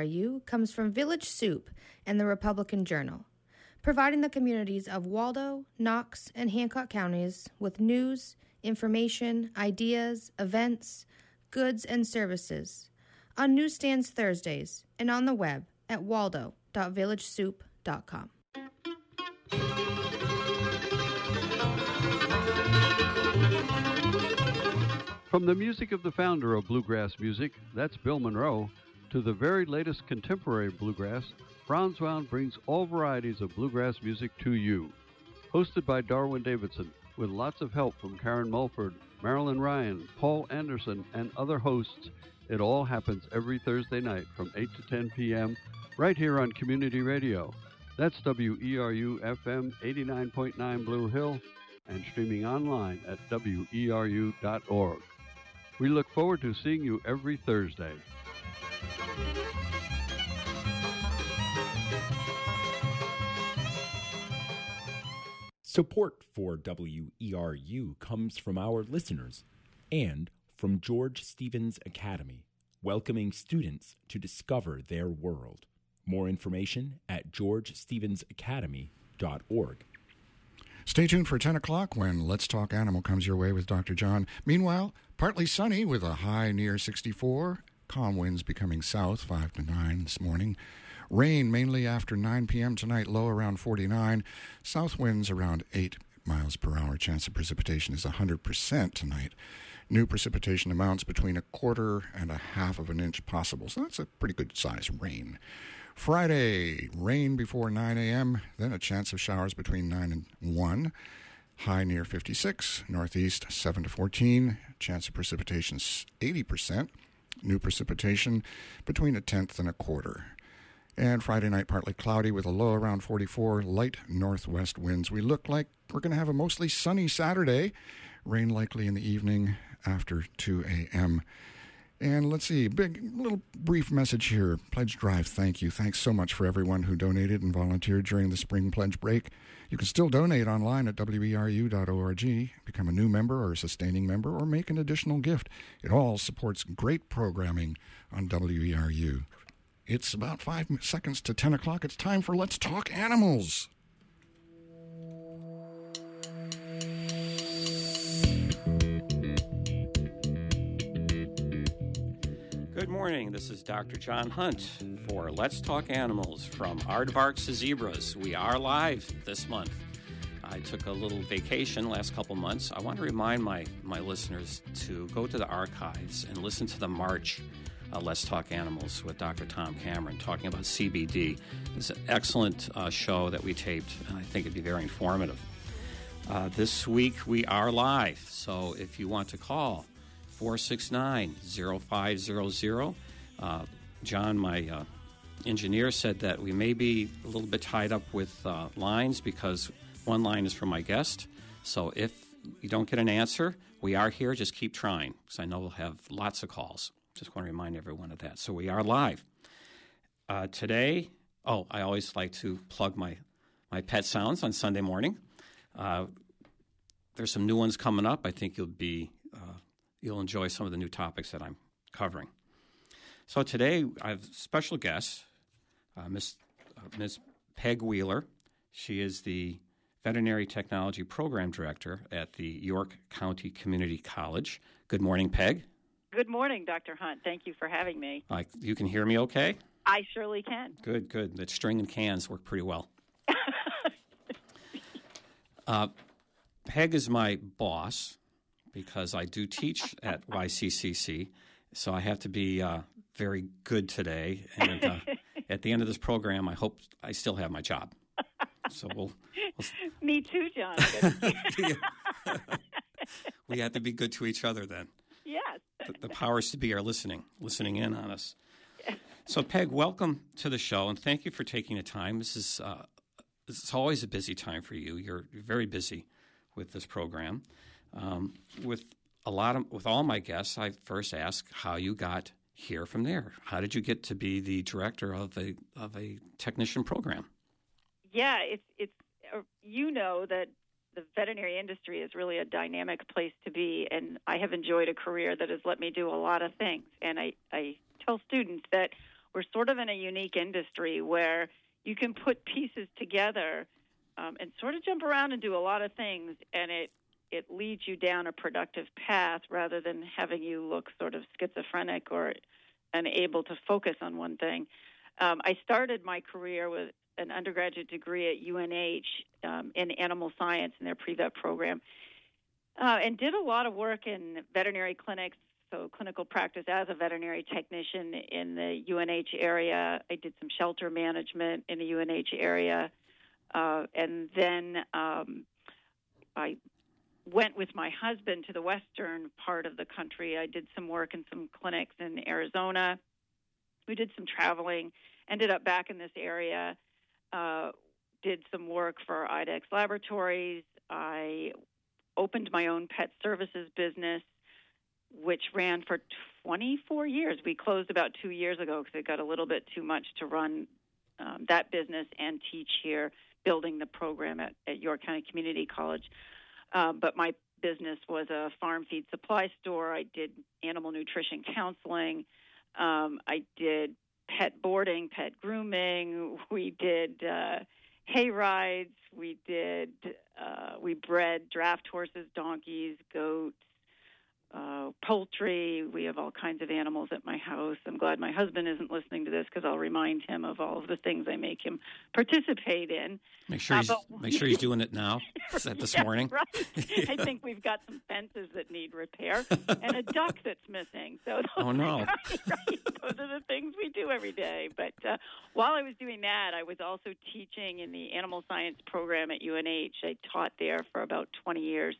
WERU comes from Village Soup and the Republican Journal, providing the communities of Waldo, Knox, and Hancock counties with news, information, ideas, events, goods, and services on newsstands Thursdays and on the web at waldo.villagesoup.com. From the music of the founder of bluegrass music, that's Bill Monroe, to the very latest contemporary bluegrass, Bronzewound brings all varieties of bluegrass music to you. Hosted by Darwin Davidson, with lots of help from Karen Mulford, Marilyn Ryan, Paul Anderson, and other hosts, it all happens every Thursday night from 8 to 10 p.m. right here on Community Radio. That's WERU FM 89.9 Blue Hill and streaming online at WERU.org. We look forward to seeing you every Thursday. Support for WERU comes from our listeners and from George Stevens Academy, welcoming students to discover their world. More information at georgestevensacademy.org. Stay tuned for 10 o'clock when Let's Talk Animal comes your way with Dr. John. Meanwhile, partly sunny with a high near 64. Calm winds becoming south 5 to 9 this morning. Rain mainly after 9 p.m. tonight, low around 49. South winds around 8 miles per hour. Chance of precipitation is 100% tonight. New precipitation amounts between a quarter and a half of an inch possible, so that's a pretty good size rain. Friday, rain before 9 a.m., then a chance of showers between 9 and 1. High near 56, northeast 7 to 14. Chance of precipitation 80%. New precipitation between a tenth and a quarter. And Friday night, partly cloudy with a low around 44, light northwest winds. We look like we're going to have a mostly sunny Saturday. Rain likely in the evening after 2 a.m. And let's see, big little brief message here. Pledge Drive, thank you. Thanks so much for everyone who donated and volunteered during the spring pledge break. You can still donate online at weru.org, become a new member or a sustaining member, or make an additional gift. It all supports great programming on WERU. It's about five seconds to 10 o'clock. It's time for Let's Talk Animals. Good morning. This is Dr. John Hunt for Let's Talk Animals from Aardvarks to Zebras. We are live this month. I took a little vacation last couple months. I want to remind my, my listeners to go to the archives and listen to the March uh, Let's Talk Animals with Dr. Tom Cameron talking about CBD. It's an excellent uh, show that we taped, and I think it'd be very informative. Uh, this week we are live, so if you want to call, 469 0500. Uh, John, my uh, engineer, said that we may be a little bit tied up with uh, lines because one line is from my guest. So if you don't get an answer, we are here. Just keep trying because I know we'll have lots of calls. Just want to remind everyone of that. So we are live. Uh, today, oh, I always like to plug my, my pet sounds on Sunday morning. Uh, there's some new ones coming up. I think you'll be you'll enjoy some of the new topics that I'm covering. So today I have a special guest, uh, Miss uh, Ms. Peg Wheeler. She is the Veterinary Technology Program Director at the York County Community College. Good morning, Peg. Good morning, Dr. Hunt. Thank you for having me. Like you can hear me okay? I surely can. Good, good. That string and cans work pretty well. uh, Peg is my boss because I do teach at YCCC, so I have to be uh, very good today. And uh, at the end of this program, I hope I still have my job. So we'll. we'll Me too, John. we have to be good to each other then. Yes. The, the powers to be are listening, listening in on us. So, Peg, welcome to the show, and thank you for taking the time. This is uh, this is always a busy time for you. You're, you're very busy with this program. Um, with a lot of with all my guests, I first ask how you got here from there. How did you get to be the director of a of a technician program? Yeah, it's it's uh, you know that the veterinary industry is really a dynamic place to be, and I have enjoyed a career that has let me do a lot of things. And I I tell students that we're sort of in a unique industry where you can put pieces together um, and sort of jump around and do a lot of things, and it it leads you down a productive path rather than having you look sort of schizophrenic or unable to focus on one thing. Um, I started my career with an undergraduate degree at UNH um, in animal science in their pre-vet program, uh, and did a lot of work in veterinary clinics. So clinical practice as a veterinary technician in the UNH area. I did some shelter management in the UNH area, uh, and then um, I went with my husband to the western part of the country. I did some work in some clinics in Arizona. We did some traveling. Ended up back in this area. Uh, did some work for IDEXX Laboratories. I opened my own pet services business, which ran for 24 years. We closed about two years ago because it got a little bit too much to run um, that business and teach here, building the program at, at York County Community College. Uh, but my business was a farm feed supply store. I did animal nutrition counseling. Um, I did pet boarding, pet grooming. We did uh, hay rides. We did. Uh, we bred draft horses, donkeys, goats, uh, poultry. We have all kinds of animals at my house. I'm glad my husband isn't listening to this because I'll remind him of all of the things I make him participate in. Make sure uh, he's but, make sure he's doing it now. Said this yeah, morning. Right. I think we've got some fences that need repair and a duck that's missing. So oh no, right. those are the things we do every day. But uh, while I was doing that, I was also teaching in the animal science program at UNH. I taught there for about 20 years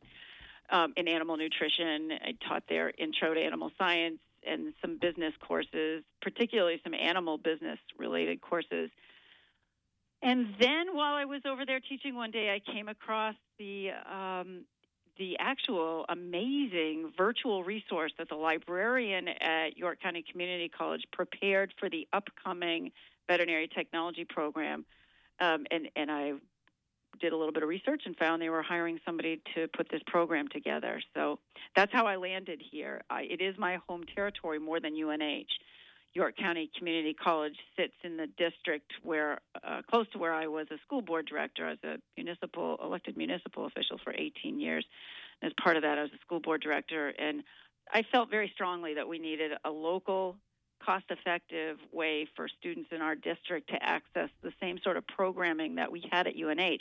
um, in animal nutrition. I taught there intro to animal science and some business courses, particularly some animal business related courses. And then while I was over there teaching one day, I came across the um, the actual amazing virtual resource that the librarian at York County Community College prepared for the upcoming veterinary technology program. Um, and, and I did a little bit of research and found they were hiring somebody to put this program together. So that's how I landed here. I, it is my home territory more than UNH. York County Community College sits in the district where, uh, close to where I was a school board director as a municipal elected municipal official for 18 years. As part of that, I was a school board director, and I felt very strongly that we needed a local cost effective way for students in our district to access the same sort of programming that we had at UNH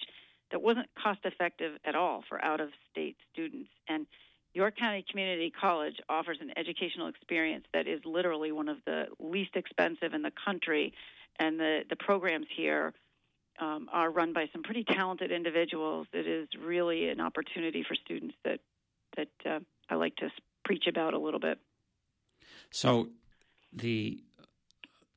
that wasn't cost effective at all for out of state students. And York County Community College offers an educational experience that is literally one of the least expensive in the country. And the, the programs here um, are run by some pretty talented individuals. It is really an opportunity for students that, that uh, I like to preach about a little bit. So, the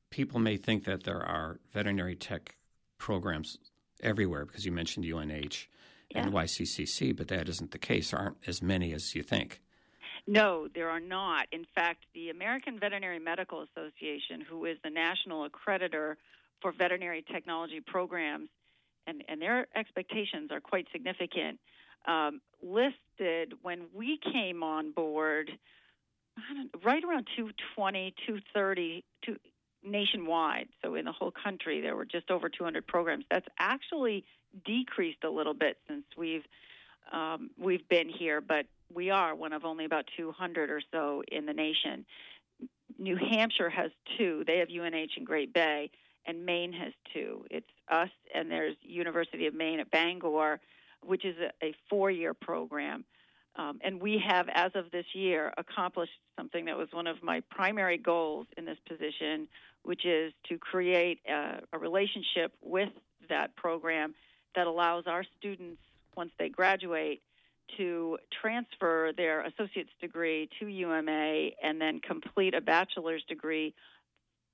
people may think that there are veterinary tech programs everywhere because you mentioned UNH yeah. and YCCC, but that isn't the case. There aren't as many as you think. No, there are not. In fact, the American Veterinary Medical Association, who is the national accreditor for veterinary technology programs, and, and their expectations are quite significant, um, listed when we came on board right around 220, 230, two, nationwide. So in the whole country, there were just over 200 programs. That's actually decreased a little bit since we've um, we've been here, but we are one of only about 200 or so in the nation. New Hampshire has two. They have UNH in Great Bay, and Maine has two. It's us, and there's University of Maine at Bangor, which is a, a four-year program. Um, and we have, as of this year, accomplished something that was one of my primary goals in this position, which is to create a, a relationship with that program that allows our students, once they graduate, to transfer their associate's degree to UMA and then complete a bachelor's degree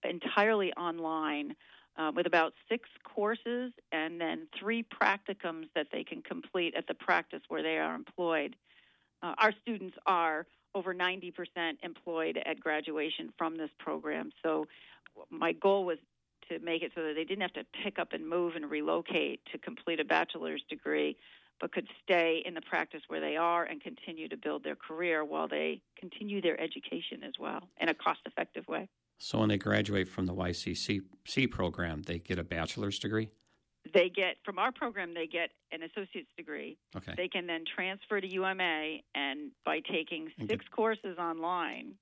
entirely online uh, with about six courses and then three practicums that they can complete at the practice where they are employed. Uh, our students are over 90% employed at graduation from this program. So my goal was to make it so that they didn't have to pick up and move and relocate to complete a bachelor's degree, but could stay in the practice where they are and continue to build their career while they continue their education as well in a cost effective way. So when they graduate from the YCC program, they get a bachelor's degree? They get, from our program, they get an associate's degree. Okay. They can then transfer to UMA, and by taking And six get- courses online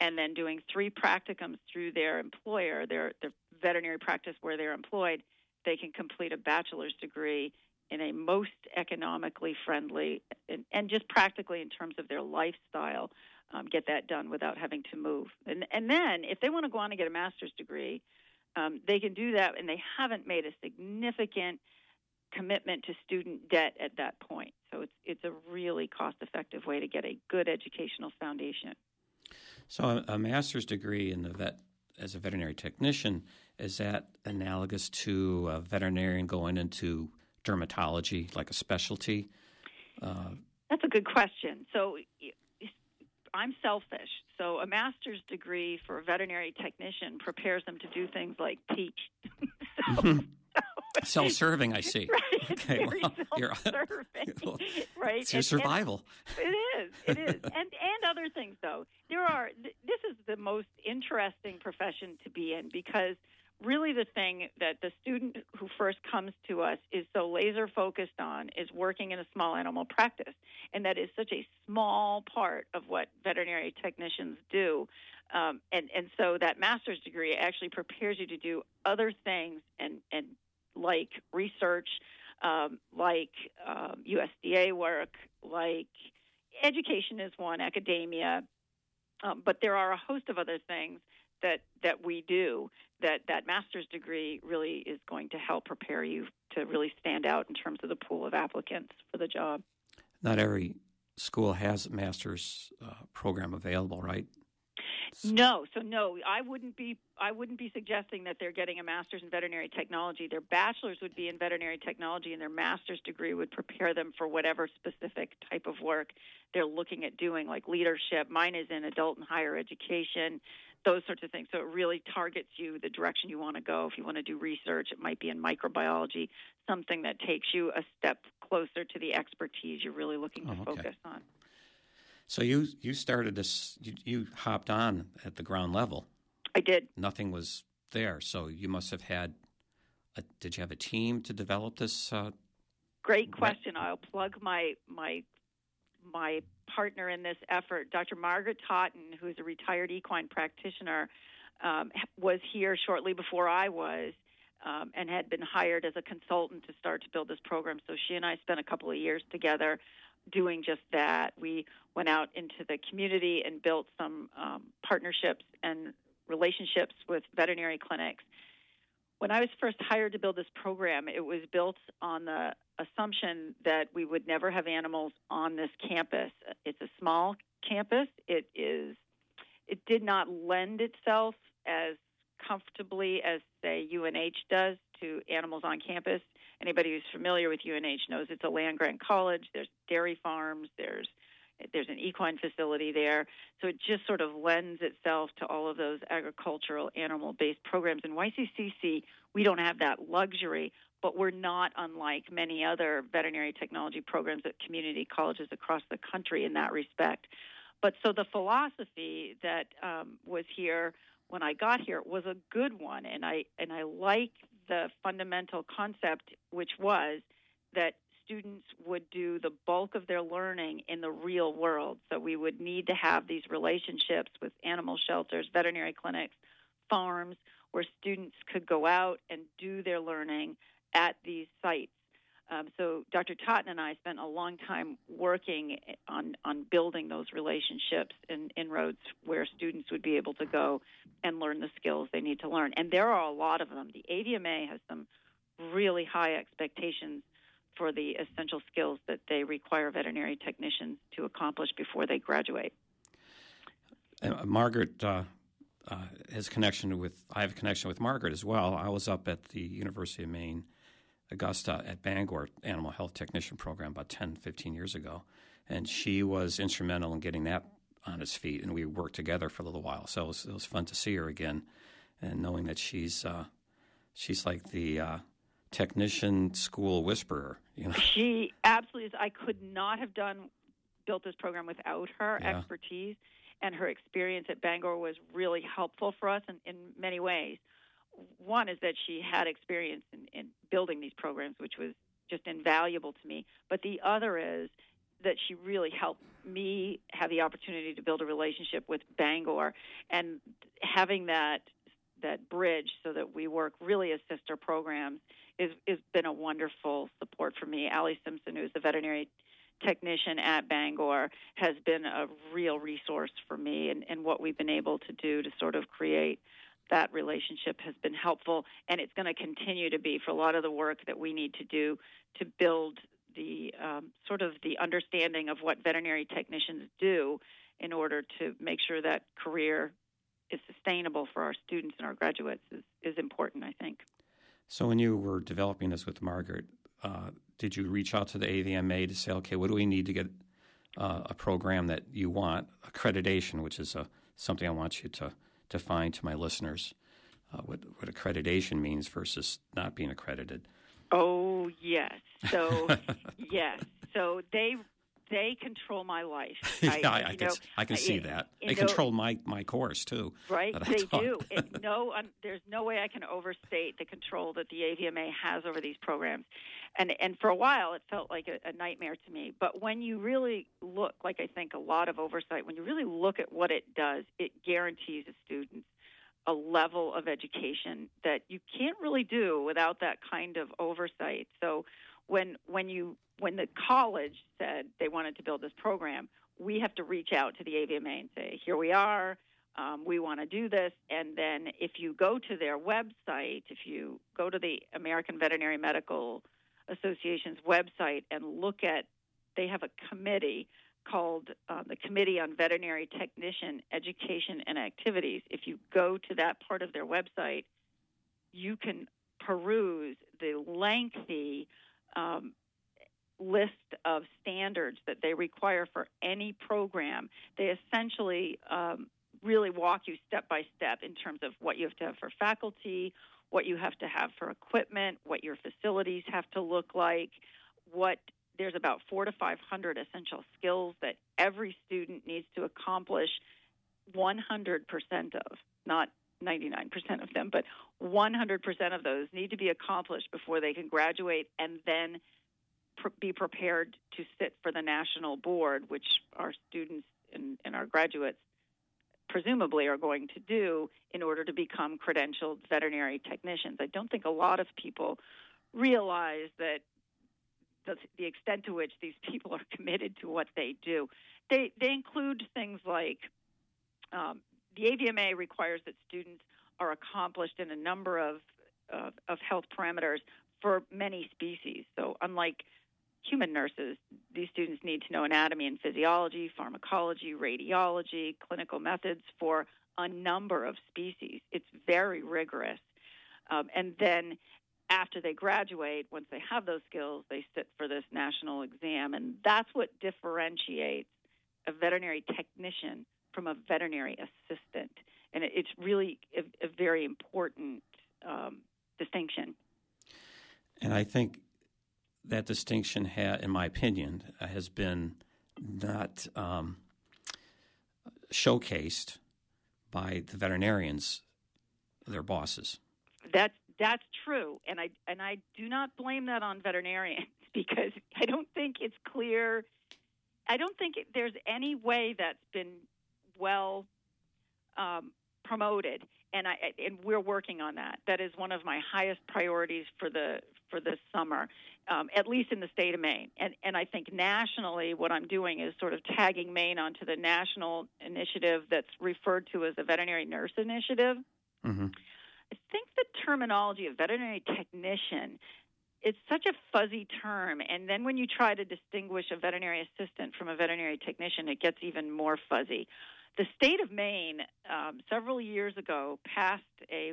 and then doing three practicums through their employer, their, their veterinary practice where they're employed, they can complete a bachelor's degree in a most economically friendly and, and just practically in terms of their lifestyle, um, get that done without having to move. And, and then if they want to go on and get a master's degree, um, they can do that, and they haven't made a significant commitment to student debt at that point. So it's it's a really cost-effective way to get a good educational foundation. So a, a master's degree in the vet as a veterinary technician is that analogous to a veterinarian going into dermatology, like a specialty? Uh, That's a good question. So I'm selfish. So a master's degree for a veterinary technician prepares them to do things like teach. so, self-serving, I see. Right. It's Okay, very well, you're- self-serving, right? It's your And- and- survival. It is. It is. and and other things though. There are. Th- this is the most interesting profession to be in because really the thing that the student who first comes to us is so laser focused on is working in a small animal practice, and that is such a small part of what veterinary technicians do. Um, and and so that master's degree actually prepares you to do other things and and like research, um, like um, USDA work, like education is one, academia, um, but there are a host of other things that that we do that that master's degree really is going to help prepare you to really stand out in terms of the pool of applicants for the job. Not every school has a master's uh, program available, right? No, so no, I wouldn't be I wouldn't be suggesting that they're getting a master's in veterinary technology. Their bachelor's would be in veterinary technology and their master's degree would prepare them for whatever specific type of work they're looking at doing like leadership. Mine is in adult and higher education, those sorts of things. So it really targets you the direction you want to go. If you want to do research, it might be in microbiology, something that takes you a step closer to the expertise you're really looking to Oh, okay. focus on. So you you started this. You, you hopped on at the ground level. I did. Nothing was there, so you must have had. A, did you have a team to develop this? Uh, Great question. I'll plug my my my partner in this effort, Dr. Margaret Totten, who's a retired equine practitioner, um, was here shortly before I was. Um, and had been hired as a consultant to start to build this program. So she and I spent a couple of years together doing just that. We went out into the community and built some um, partnerships and relationships with veterinary clinics. When I was first hired to build this program, it was built on the assumption that we would never have animals on this campus. It's a small campus. It is it did not lend itself as comfortably as say UNH does to animals on campus. Anybody who's familiar with UNH knows it's a land grant college. There's dairy farms. There's there's an equine facility there. So it just sort of lends itself to all of those agricultural animal based programs. In YCCC, we don't have that luxury, but we're not unlike many other veterinary technology programs at community colleges across the country in that respect. But so the philosophy that um, was here when I got here was a good one, and I and I like the fundamental concept, which was that students would do the bulk of their learning in the real world. So we would need to have these relationships with animal shelters, veterinary clinics, farms, where students could go out and do their learning at these sites. Um, so Dr. Totten and I spent a long time working on, on building those relationships and inroads where students would be able to go and learn the skills they need to learn. And there are a lot of them. The AVMA has some really high expectations for the essential skills that they require veterinary technicians to accomplish before they graduate. uh, Margaret uh, uh, has connection with. I have a connection with Margaret as well. I was up at the University of Maine, Augusta, at Bangor Animal Health Technician Program about 10, 15 years ago, and she was instrumental in getting that on its feet. And we worked together for a little while, so it was, it was fun to see her again, and knowing that she's uh, she's like the uh, technician school whisperer. You know, She absolutely is. I could not have done built this program without her Yeah. expertise. and her experience at Bangor was really helpful for us in, in many ways. One is that she had experience in, in building these programs, which was just invaluable to me. But the other is that she really helped me have the opportunity to build a relationship with Bangor and having that that bridge so that we work really as sister programs is has been a wonderful support for me. Allie Simpson, who's the veterinary technician at Bangor, has been a real resource for me and, and what we've been able to do to sort of create that relationship has been helpful and it's going to continue to be for a lot of the work that we need to do to build the um, sort of the understanding of what veterinary technicians do in order to make sure that career is sustainable for our students and our graduates is, is important, I think. So, when you were developing this with Margaret, uh, did you reach out to the AVMA to say, okay, what do we need to get uh, a program that you want, accreditation, which is a, something I want you to define to my listeners, uh, what, what accreditation means versus not being accredited? Oh yes. So yes. So they they control my life. I, yeah, I, I can know, I can see that. They know, control my my course too. Right, they do. It, no, um, there's no way I can overstate the control that the AVMA has over these programs, and and for a while it felt like a, a nightmare to me. But when you really look, like I think a lot of oversight, when you really look at what it does, it guarantees a student a level of education that you can't really do without that kind of oversight. So when when you when the college said they wanted to build this program, we have to reach out to the AVMA and say, here we are. Um, we want to do this. And then if you go to their website, if you go to the American Veterinary Medical Association's website and look at, they have a committee called uh, the Committee on Veterinary Technician Education and Activities. If you go to that part of their website, you can peruse the lengthy um, list of standards that they require for any program. They essentially um, really walk you step by step in terms of what you have to have for faculty, what you have to have for equipment, what your facilities have to look like, what there's about four to 500 essential skills that every student needs to accomplish 100% of, not 99% of them, but 100% of those need to be accomplished before they can graduate and then pr- be prepared to sit for the national board, which our students and, and our graduates presumably are going to do in order to become credentialed veterinary technicians. I don't think a lot of people realize that the, the extent to which these people are committed to what they do. They they include things like um, the AVMA requires that students are accomplished in a number of uh, of health parameters for many species. So unlike human nurses, these students need to know anatomy and physiology, pharmacology, radiology, clinical methods for a number of species. It's very rigorous. Um, and then after they graduate, once they have those skills, they sit for this national exam. And that's what differentiates a veterinary technician from a veterinary assistant. And it's really a, a very important um, distinction. And I think that distinction, ha- in my opinion, has been not um, showcased by the veterinarians, their bosses. That's that's true, and I and I do not blame that on veterinarians because I don't think it's clear. I don't think it, there's any way that's been well um, promoted, and I and we're working on that. That is one of my highest priorities for the for this summer, um, at least in the state of Maine. And and I think nationally, what I'm doing is sort of tagging Maine onto the national initiative that's referred to as the Veterinary Nurse Initiative. Mm-hmm. I think the terminology of veterinary technician it's such a fuzzy term and then when you try to distinguish a veterinary assistant from a veterinary technician it gets even more fuzzy the state of maine um, several years ago passed a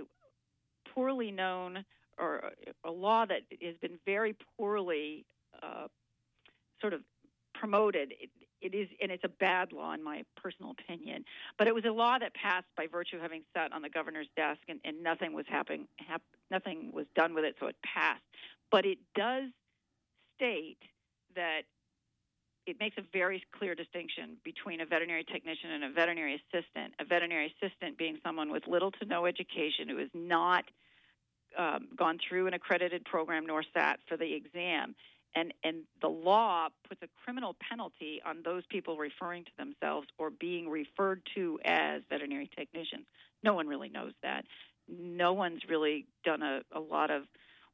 poorly known or a law that has been very poorly uh, sort of promoted it is, and it's a bad law in my personal opinion. But it was a law that passed by virtue of having sat on the governor's desk, and, and nothing was happening. Hap, nothing was done with it, so it passed. But it does state that it makes a very clear distinction between a veterinary technician and a veterinary assistant. A veterinary assistant being someone with little to no education who has not um, gone through an accredited program nor sat for the exam. And, and the law puts a criminal penalty on those people referring to themselves or being referred to as veterinary technicians. No one really knows that. No one's really done a, a lot of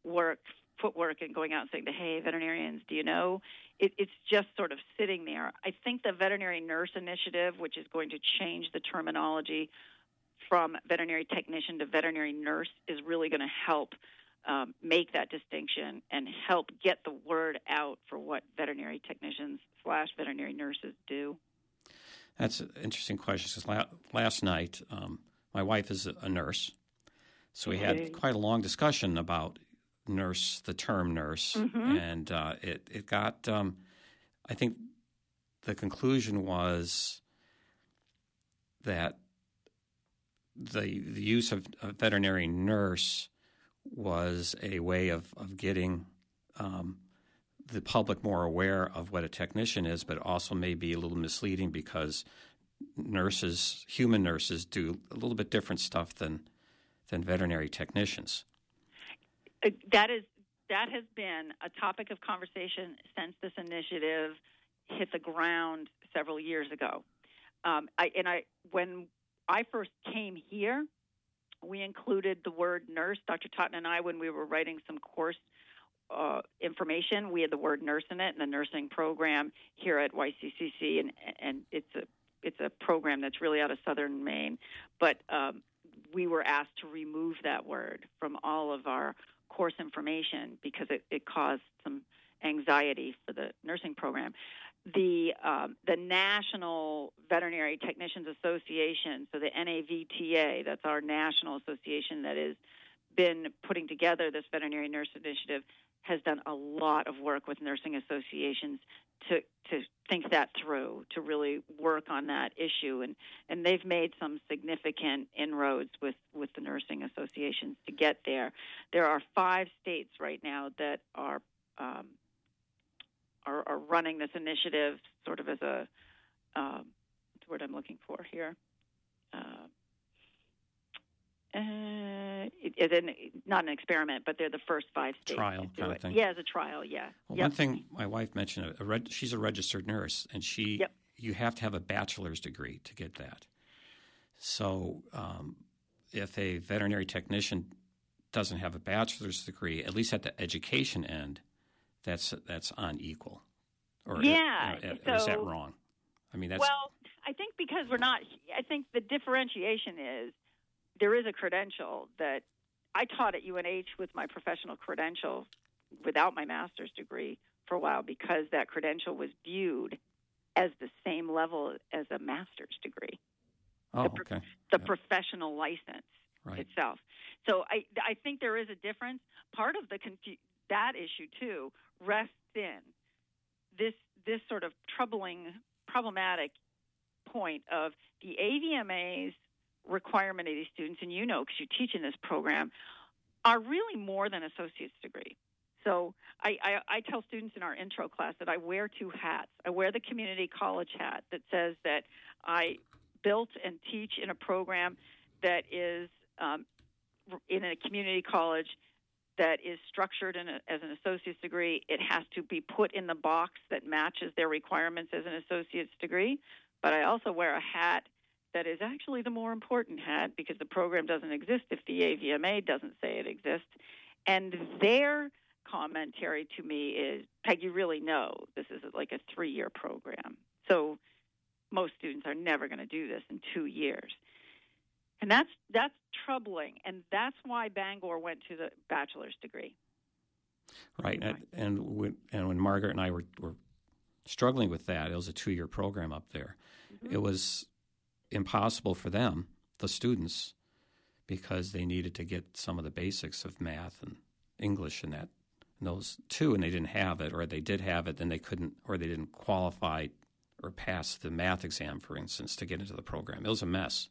work footwork and going out and saying, "Hey, veterinarians, do you know?" It, it's just sort of sitting there. I think the veterinary nurse initiative, which is going to change the terminology from veterinary technician to veterinary nurse, is really going to help um, make that distinction and help get the word out for what veterinary technicians slash veterinary nurses do. That's an interesting question. Because last night, um, my wife is a nurse, so we had quite a long discussion about nurse, the term nurse, mm-hmm. and uh, it it got. Um, I think the conclusion was that the the use of a veterinary nurse was a way of of getting um, the public more aware of what a technician is, but also may be a little misleading because nurses, human nurses, do a little bit different stuff than than veterinary technicians. Uh, that is that has been a topic of conversation since this initiative hit the ground several years ago. Um, I, and I, when I first came here, we included the word nurse. Dr. Totten and I, when we were writing some course uh, information, we had the word nurse in it in the nursing program here at YCCC, and and it's a it's a program that's really out of southern Maine, but um, we were asked to remove that word from all of our course information because it, it caused some anxiety for the nursing program. The um, the National Veterinary Technicians Association, so the NAVTA, that's our national association that has been putting together this veterinary nurse initiative, has done a lot of work with nursing associations to to think that through, to really work on that issue, and and they've made some significant inroads with with the nursing associations to get there. There are five states right now that are um, are, are running this initiative, sort of as a um, what's the word I'm looking for here. Uh, uh, it, it, not an experiment, but they're the first five states trial kind of thing. Yeah, as a trial. Yeah. Well, yep. One thing my wife mentioned, a, a reg, she's a registered nurse, and she yep. you have to have a bachelor's degree to get that. So, um, if a veterinary technician doesn't have a bachelor's degree, at least at the education end, that's that's unequal. Or yeah, uh, so, is that wrong? I mean, that's well. I think because we're not. I think the differentiation is there is a credential that I taught at UNH with my professional credential without my master's degree for a while because that credential was viewed as the same level as a master's degree. Oh, the, pro- okay. The yeah. professional license right. itself. So I I think there is a difference. Part of the confu- that issue too rests in this this sort of troubling problematic point of the AVMA's requirement of these students, and you know because you teach in this program, are really more than associate's degree. So I, I, I, tell students in our intro class that I wear two hats. I wear the community college hat that says that I built and teach in a program that is um, in a community college that is structured a, as an associate's degree. It has to be put in the box that matches their requirements as an associate's degree. But I also wear a hat that is actually the more important hat because the program doesn't exist if the AVMA doesn't say it exists. And their commentary to me is, Peg, you really know this is like a three year program. So most students are never going to do this in two years. And that's that's troubling, and that's why Bangor went to the bachelor's degree. Right, and and when, and when Margaret and I were, were struggling with that, it was a two year program up there. Mm-hmm. It was impossible for them, the students, because they needed to get some of the basics of math and English and that and those two, and they didn't have it, or they did have it, then they couldn't, or they didn't qualify or pass the math exam, for instance, to get into the program. It was a mess.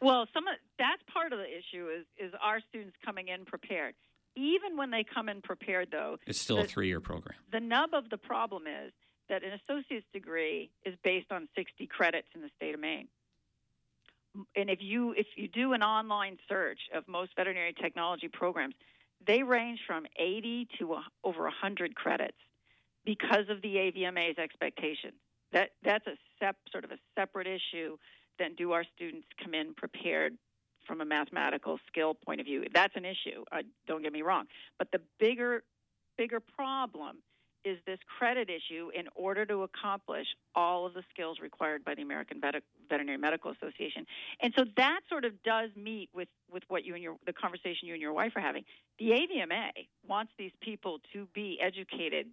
Well, some of, that's part of the issue is is our students coming in prepared. Even when they come in prepared, though, it's still the, a three year program. The nub of the problem is that an associate's degree is based on 60 credits in the state of Maine. And if you if you do an online search of most veterinary technology programs, they range from 80 to a, over 100 credits because of the AVMA's expectations. That that's a sep, sort of a separate issue than do our students come in prepared from a mathematical skill point of view. That's an issue. Uh, don't get me wrong, but the bigger bigger problem is this credit issue in order to accomplish all of the skills required by the American Vet- Veterinary Medical Association. And so that sort of does meet with, with what you and your the conversation you and your wife are having. The AVMA wants these people to be educated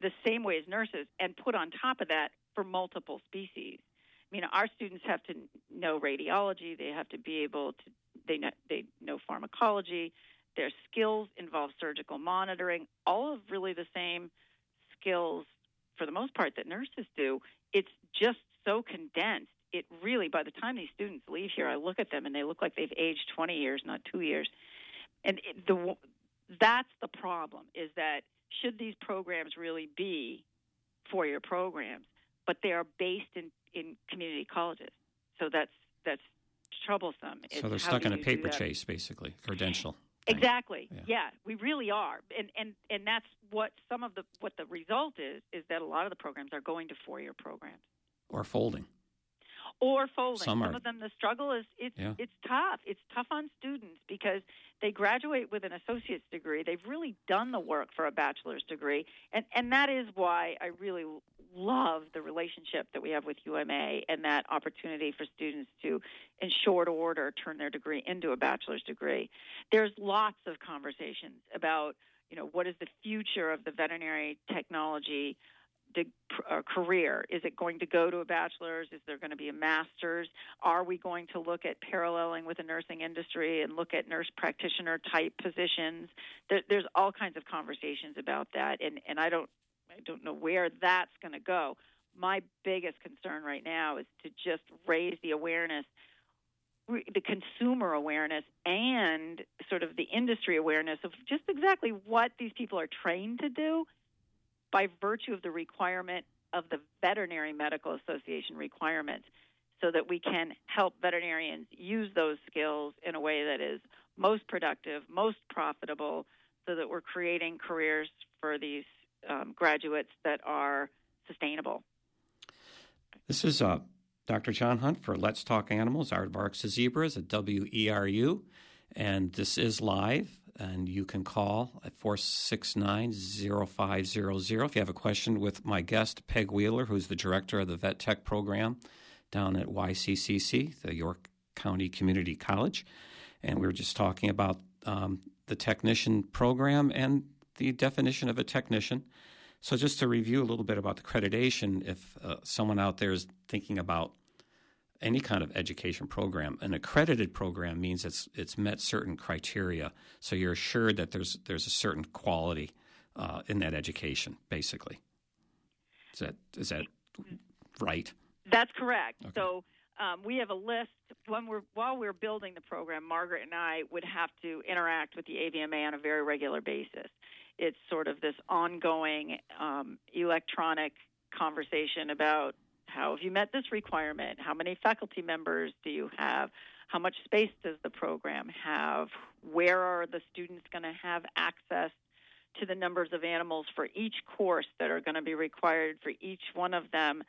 the same way as nurses and put on top of that for multiple species. I mean, our students have to know radiology. They have to be able to they know, they know pharmacology. Their skills involve surgical monitoring. All of really the same skills for the most part that nurses do. It's just so condensed. It really, by the time these students leave here, I look at them and they look like they've aged 20 years, not two years. And it, the that's the problem is that should these programs really be four-year programs, but they are based in, in community colleges. So that's that's troublesome. So they're stuck in a paper chase, basically, credential. Exactly. Yeah. yeah. we really are, and and and that's what some of the what the result is is that a lot of the programs are going to four year programs or folding. Or folding. Some, some of them, the struggle is it's yeah. it's tough. It's tough on students because they graduate with an associate's degree. They've really done the work for a bachelor's degree, and and that is why I really love the relationship that we have with UMA and that opportunity for students to, in short order, turn their degree into a bachelor's degree. There's lots of conversations about, you know, what is the future of the veterinary technology de- uh, career? Is it going to go to a bachelor's? Is there going to be a master's? Are we going to look at paralleling with the nursing industry and look at nurse practitioner type positions? There, there's all kinds of conversations about that, and, and I don't I don't know where that's going to go. My biggest concern right now is to just raise the awareness, the consumer awareness, and sort of the industry awareness of just exactly what these people are trained to do by virtue of the requirement of the Veterinary Medical Association requirements so that we can help veterinarians use those skills in a way that is most productive, most profitable, so that we're creating careers for these um, graduates that are sustainable. This is uh, Dr. John Hunt for Let's Talk Animals, Aardvarks to Zebras at WERU. And this is live, and you can call at 469 0500 if you have a question with my guest, Peg Wheeler, who's the director of the Vet Tech program down at YCCC, the York County Community College. And we were just talking about um, the technician program and the definition of a technician. So, just to review a little bit about the accreditation, if uh, someone out there is thinking about any kind of education program, an accredited program means it's it's met certain criteria. So you're assured that there's there's a certain quality uh, in that education, basically. Is that is that right? That's correct. Okay. So um, we have a list when we're while we're building the program. Margaret and I would have to interact with the AVMA on a very regular basis it's sort of this ongoing um, electronic conversation about how have you met this requirement? How many faculty members do you have? How much space does the program have? Where are the students going to have access to the numbers of animals for each course that are going to be required for each one of them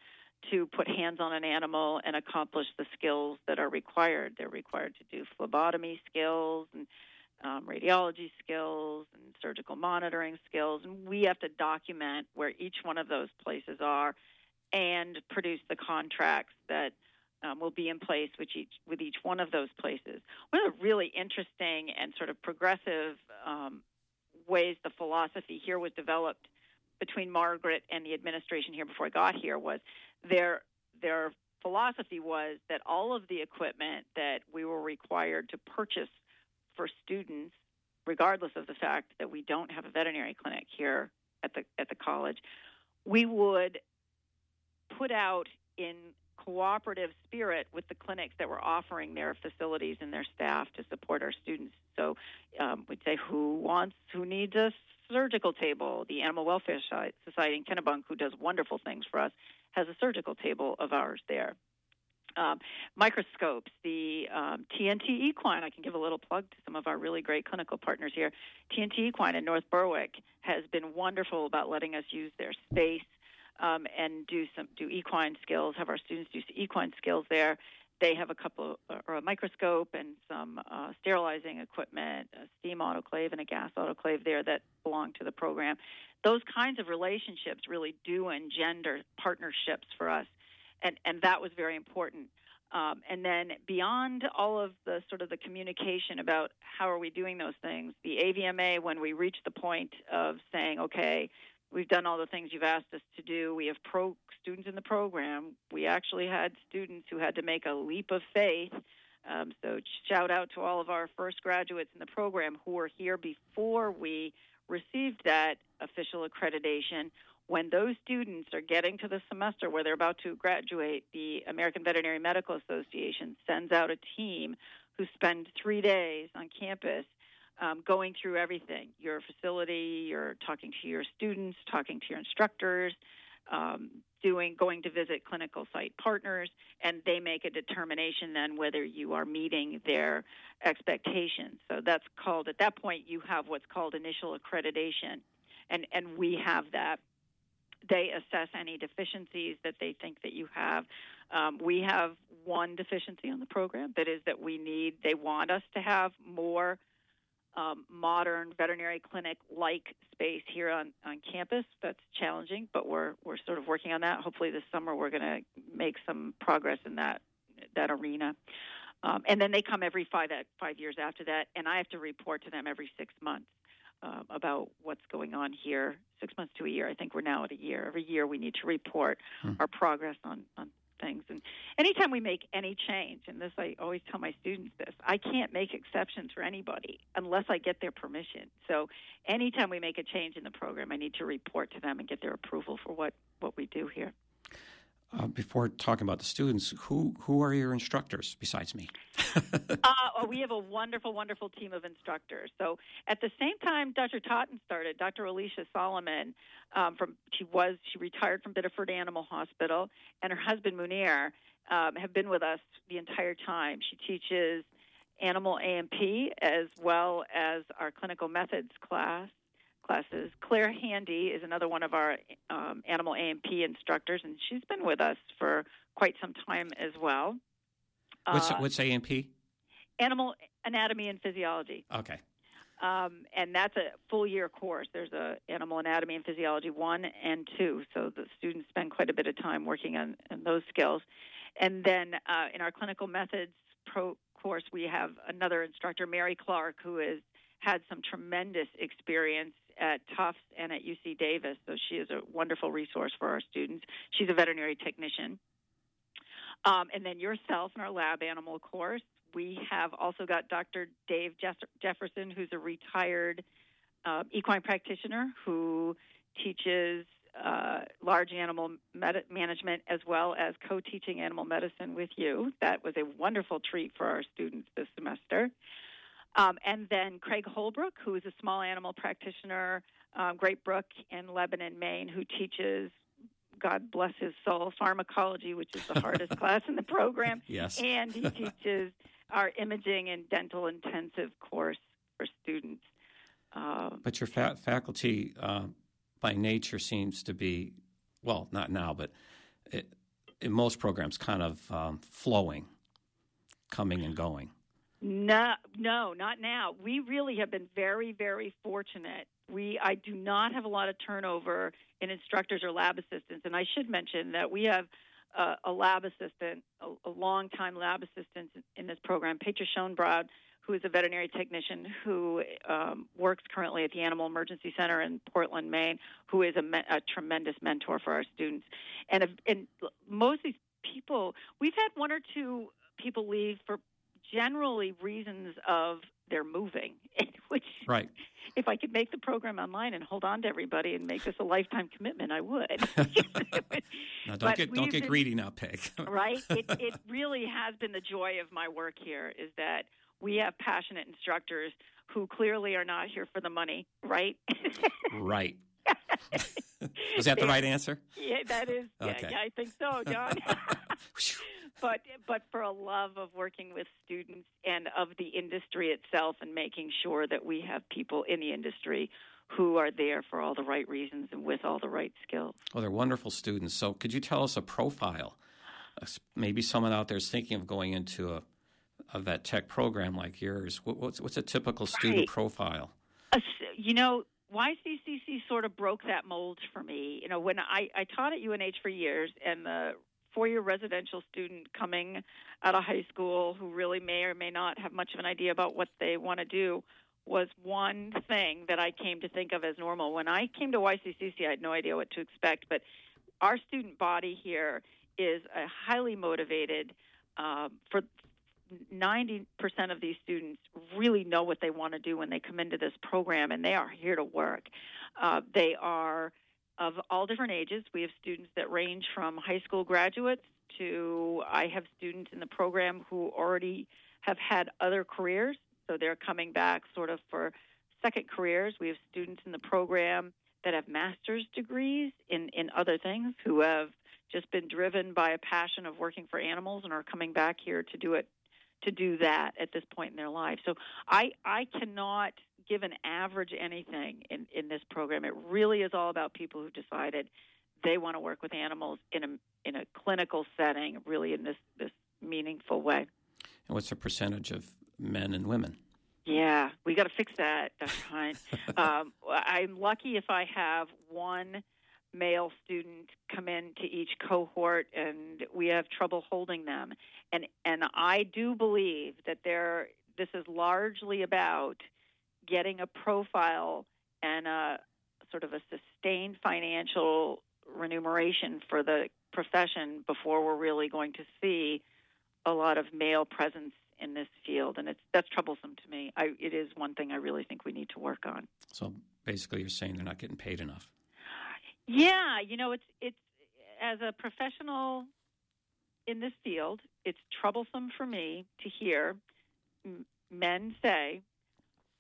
to put hands on an animal and accomplish the skills that are required? They're required to do phlebotomy skills and um, radiology skills and surgical monitoring skills, and we have to document where each one of those places are and produce the contracts that um, will be in place with each with each one of those places. One of the really interesting and sort of progressive um, ways the philosophy here was developed between Margaret and the administration here before I got here was their their philosophy was that all of the equipment that we were required to purchase for students, regardless of the fact that we don't have a veterinary clinic here at the at the college, we would put out in cooperative spirit with the clinics that were offering their facilities and their staff to support our students. So um, we'd say, who wants, who needs a surgical table. The Animal Welfare Society in Kennebunk, who does wonderful things for us, has a surgical table of ours there. Um, microscopes, the um, TNT Equine. I can give a little plug to some of our really great clinical partners here. TNT Equine in North Berwick has been wonderful about letting us use their space um, and do some do equine skills. Have our students do equine skills there. They have a couple or a microscope and some uh, sterilizing equipment, a steam autoclave and a gas autoclave there that belong to the program. Those kinds of relationships really do engender partnerships for us and and that was very important. Um, and then beyond all of the sort of the communication about how are we doing those things, the AVMA, when we reach the point of saying, okay, we've done all the things you've asked us to do, we have pro students in the program. We actually had students who had to make a leap of faith. Um, so shout out to all of our first graduates in the program who were here before we received that official accreditation when those students are getting to the semester where they're about to graduate, the American Veterinary Medical Association sends out a team who spend three days on campus um, going through everything your facility, you're talking to your students, talking to your instructors, um, doing going to visit clinical site partners, and they make a determination then whether you are meeting their expectations. So that's called at that point you have what's called initial accreditation, and and we have that they assess any deficiencies that they think that you have. Um, we have one deficiency on the program that is that we need, they want us to have more um, modern veterinary clinic like space here on, on campus. That's challenging, but we're, we're sort of working on that. Hopefully, this summer we're going to make some progress in that, that arena. Um, and then they come every five, five years after that, and I have to report to them every six months uh, about what's going on here. Six months to a year. I think we're now at a year. Every year we need to report hmm. our progress on, on things. And anytime we make any change, and this I always tell my students this, I can't make exceptions for anybody unless I get their permission. So anytime we make a change in the program, I need to report to them and get their approval for what, what we do here. Uh, before talking about the students, who who are your instructors besides me? uh, we have a wonderful, wonderful team of instructors. So at the same time, Dr. Totten started. Dr. Alicia Solomon, um, from she was she retired from Biddeford Animal Hospital, and her husband Munir um, have been with us the entire time. She teaches animal A&P as well as our clinical methods class classes. Claire Handy is another one of our um, animal A&P instructors, and she's been with us for quite some time as well. What's, uh, what's A&P? Animal Anatomy and Physiology. Okay. Um, and that's a full year course. There's a Animal Anatomy and Physiology one and two, so the students spend quite a bit of time working on, on those skills. And then uh, in our clinical methods pro course, we have another instructor, Mary Clark, who has had some tremendous experience at Tufts and at UC Davis, so she is a wonderful resource for our students. She's a veterinary technician. Um, and then yourself in our lab animal course, we have also got Dr. Dave Jefferson, who's a retired uh, equine practitioner who teaches uh, large animal med- management as well as co teaching animal medicine with you. That was a wonderful treat for our students this semester. Um, and then Craig Holbrook, who is a small animal practitioner, um, Great Brook in Lebanon, Maine, who teaches, God bless his soul, pharmacology, which is the hardest class in the program. Yes. And he teaches our imaging and dental intensive course for students. Um, but your fa- faculty, uh, by nature, seems to be, well, not now, but it, in most programs, kind of um, flowing, coming and going. No, no, not now. We really have been very, very fortunate. We, I do not have a lot of turnover in instructors or lab assistants, and I should mention that we have uh, a lab assistant, a, a long-time lab assistant in this program, Petra Schoenbrod, who is a veterinary technician who um, works currently at the Animal Emergency Center in Portland, Maine, who is a, me- a tremendous mentor for our students. And, and most of these people, we've had one or two people leave for generally reasons of they're moving, which right. If I could make the program online and hold on to everybody and make this a lifetime commitment, I would. don't but get don't get been, greedy now, Peg. right? It, it really has been the joy of my work here is that we have passionate instructors who clearly are not here for the money, right? right. Was that the right answer? Yeah, that is. Okay. Yeah, yeah, I think so, John. but but for a love of working with students and of the industry itself, and making sure that we have people in the industry who are there for all the right reasons and with all the right skills. Well, they're wonderful students. So, could you tell us a profile? Maybe someone out there is thinking of going into a, a vet tech program like yours. What, what's what's a typical student Right. profile? Uh, you know, YCCC sort of broke that mold for me. You know, when I, I taught at UNH for years, and the four year residential student coming out of high school who really may or may not have much of an idea about what they want to do was one thing that I came to think of as normal. When I came to YCCC, I had no idea what to expect, but our student body here is a highly motivated um, for 90% of these students really know what they want to do when they come into this program, and they are here to work. Uh, they are of all different ages. We have students that range from high school graduates to I have students in the program who already have had other careers, so they're coming back sort of for second careers. We have students in the program that have master's degrees in, in other things who have just been driven by a passion of working for animals and are coming back here to do it to do that at this point in their life. So I I cannot give an average anything in in this program. It really is all about people who decided they want to work with animals in a in a clinical setting, really in this this meaningful way. And what's the percentage of men and women? Yeah, we got to fix that, Dr. Hunt. um, I'm lucky if I have one male student come into each cohort, and we have trouble holding them. And and I do believe that there this is largely about getting a profile and a sort of a sustained financial remuneration for the profession before we're really going to see a lot of male presence in this field, and it's that's troublesome to me. I, it is one thing I really think we need to work on. So basically, you're saying they're not getting paid enough. Yeah, you know, it's it's as a professional in this field, it's troublesome for me to hear men say,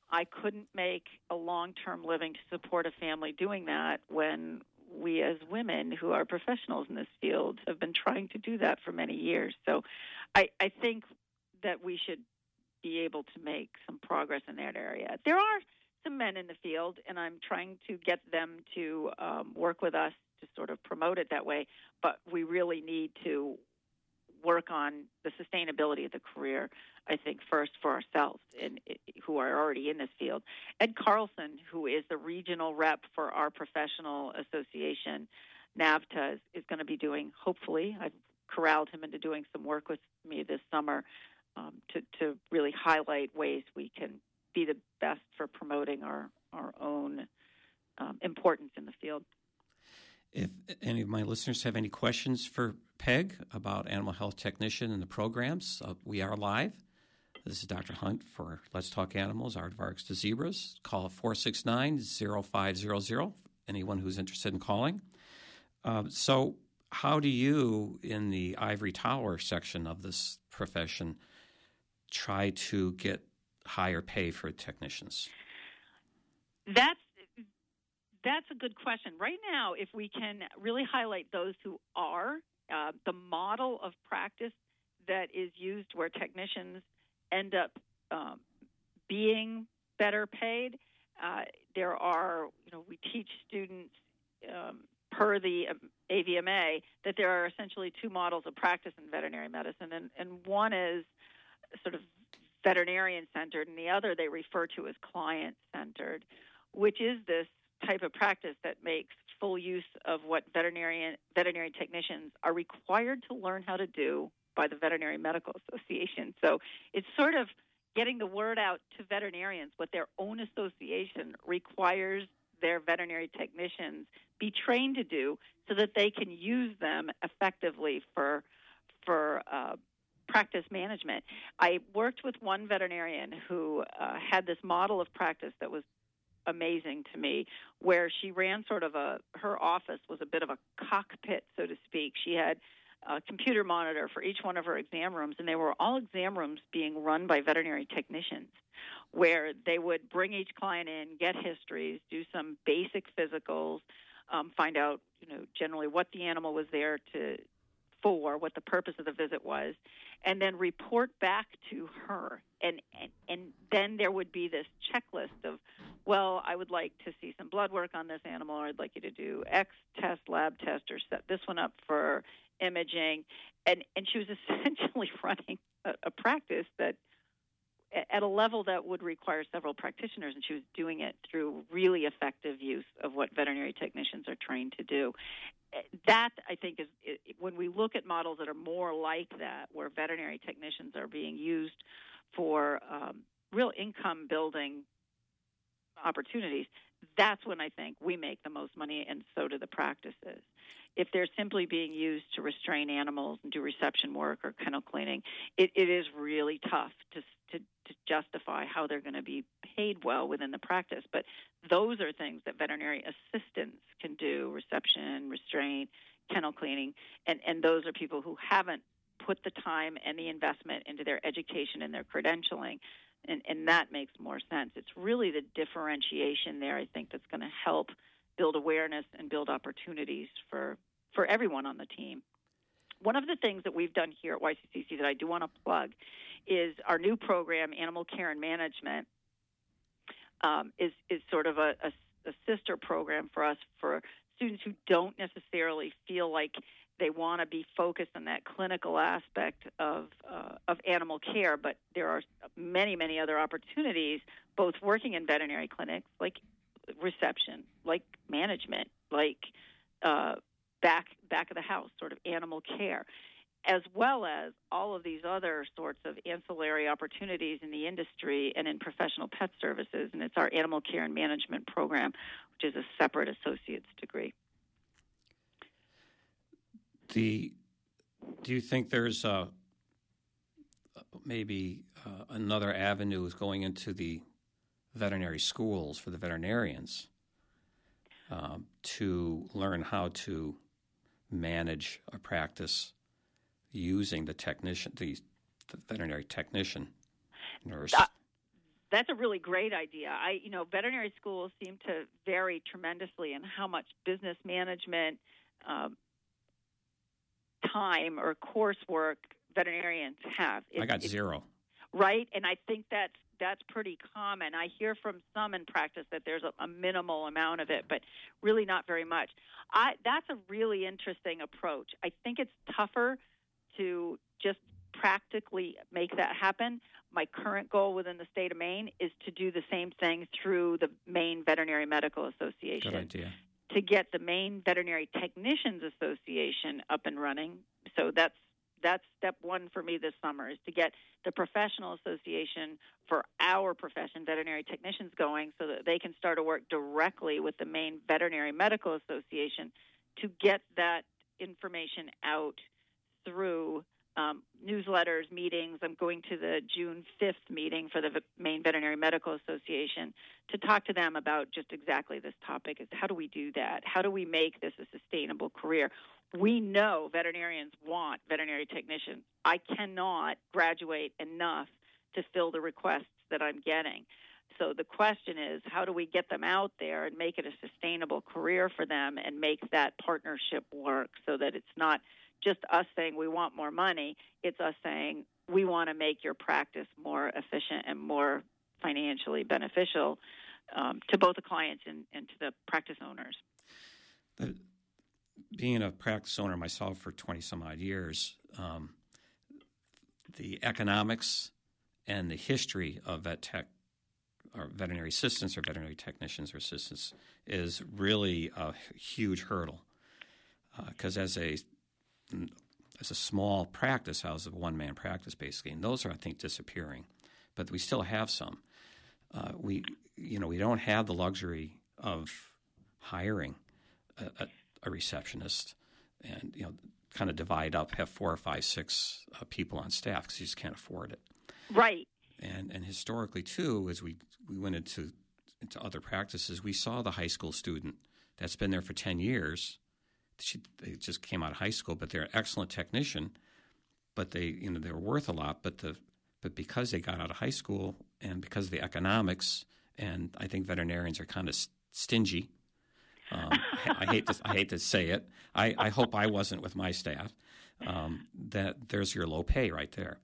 "I couldn't make a long-term living to support a family doing that." When we, as women who are professionals in this field, have been trying to do that for many years. So, I, I think that we should be able to make some progress in that area. There are some men in the field, and I'm trying to get them to um, work with us to sort of promote it that way. But we really need to work on the sustainability of the career. I think first for ourselves, and who are already in this field. Ed Carlson, who is the regional rep for our professional association, NAVTA, is, is going to be doing. Hopefully, I've corralled him into doing some work with me this summer um, to to really highlight ways we can be the best for promoting our our own um, importance in the field. If any of my listeners have any questions for Peg about animal health technician and the programs, uh, we are live. This is Dr. Hunt for Let's Talk Animals, Aardvarks to Zebras. Call 469 0500, anyone who's interested in calling. Uh, so, how do you, in the ivory tower section of this profession, try to get higher pay for technicians? That's that's a good question. Right now, if we can really highlight those who are uh, the model of practice that is used, where technicians end up um, being better paid. Uh, there are, you know, we teach students um, per the um, AVMA that there are essentially two models of practice in veterinary medicine, and, and one is sort of veterinarian centered, and the other they refer to as client centered, which is this type of practice that makes full use of what veterinarian veterinary technicians are required to learn how to do by the Veterinary Medical Association. So it's sort of getting the word out to veterinarians what their own association requires their veterinary technicians be trained to do so that they can use them effectively for for uh, practice management. I worked with one veterinarian who uh, had this model of practice that was amazing to me where she ran sort of a her office was a bit of a cockpit so to speak she had a computer monitor for each one of her exam rooms and they were all exam rooms being run by veterinary technicians where they would bring each client in, get histories, do some basic physicals, um, find out, you know, generally what the animal was there to for, what the purpose of the visit was, and then report back to her. And, and and then there would be this checklist of, well, I would like to see some blood work on this animal, or I'd like you to do X test, lab test, or set this one up for imaging. And and she was essentially running a, a practice that at a level that would require several practitioners, and she was doing it through really effective use of what veterinary technicians are trained to do. That, I think, is when we look at models that are more like that, where veterinary technicians are being used for um, real income building opportunities, that's when I think we make the most money, and so do the practices. If they're simply being used to restrain animals and do reception work or kennel cleaning, it, it is really tough to, to, to justify how they're going to be paid well within the practice. But those are things that veterinary assistants can do reception, restraint, kennel cleaning, and, and those are people who haven't put the time and the investment into their education and their credentialing and, and that makes more sense. It's really the differentiation there, I think, that's going to help build awareness and build opportunities for, for everyone on the team. One of the things that we've done here at YCCC that I do want to plug is our new program, Animal Care and Management, um, is, is sort of a, a, a sister program for us for students who don't necessarily feel like they want to be focused on that clinical aspect of uh, of animal care, but there are many many other opportunities, both working in veterinary clinics, like reception, like management, like uh, back back of the house, sort of animal care, as well as all of these other sorts of ancillary opportunities in the industry and in professional pet services. And it's our animal care and management program, which is a separate associate's degree the do you think there's maybe uh, another avenue is going into the veterinary schools for the veterinarians um, to learn how to manage a practice using the technician, the, the veterinary technician nurse. Uh, that's a really great idea. I, you know, veterinary schools seem to vary tremendously in how much business management, um, time or coursework veterinarians have. It, I got zero. Right, and I think that's that's pretty common. I hear from some in practice that there's a, a minimal amount of it, but really not very much. I, that's a really interesting approach. I think it's tougher to just practically make that happen. My current goal within the state of Maine is to do the same thing through the Maine Veterinary Medical Association. Good idea to get the Maine Veterinary Technicians Association up and running. So that's that's step one for me this summer is to get the professional association for our profession, veterinary technicians, going so that they can start to work directly with the Maine Veterinary Medical Association to get that information out through um, newsletters, meetings. I'm going to the June 5th meeting for the Maine Veterinary Medical Association to talk to them about just exactly this topic is how do we do that? How do we make this a sustainable career? We know veterinarians want veterinary technicians. I cannot graduate enough to fill the requests that I'm getting. So the question is, how do we get them out there and make it a sustainable career for them and make that partnership work so that it's not – just us saying we want more money. It's us saying we want to make your practice more efficient and more financially beneficial um, to both the clients and, and to the practice owners. The, being a practice owner myself for 20 some odd years, um, the economics and the history of vet tech or veterinary assistants or veterinary technicians or assistants is really a huge hurdle. Because uh, as a as a small practice house of one man practice basically, and those are I think disappearing, but we still have some. Uh, we you know we don't have the luxury of hiring a, a, a receptionist and you know kind of divide up, have four or five, six uh, people on staff because you just can't afford it. Right. And and historically too, as we we went into into other practices, we saw the high school student that's been there for ten years she they just came out of high school, but they're an excellent technician. But they you know they were worth a lot, but the but because they got out of high school and because of the economics, and I think veterinarians are kind of stingy. Um, I, I, hate to I hate to say it. I, I hope I wasn't with my staff. Um, that there's your low pay right there.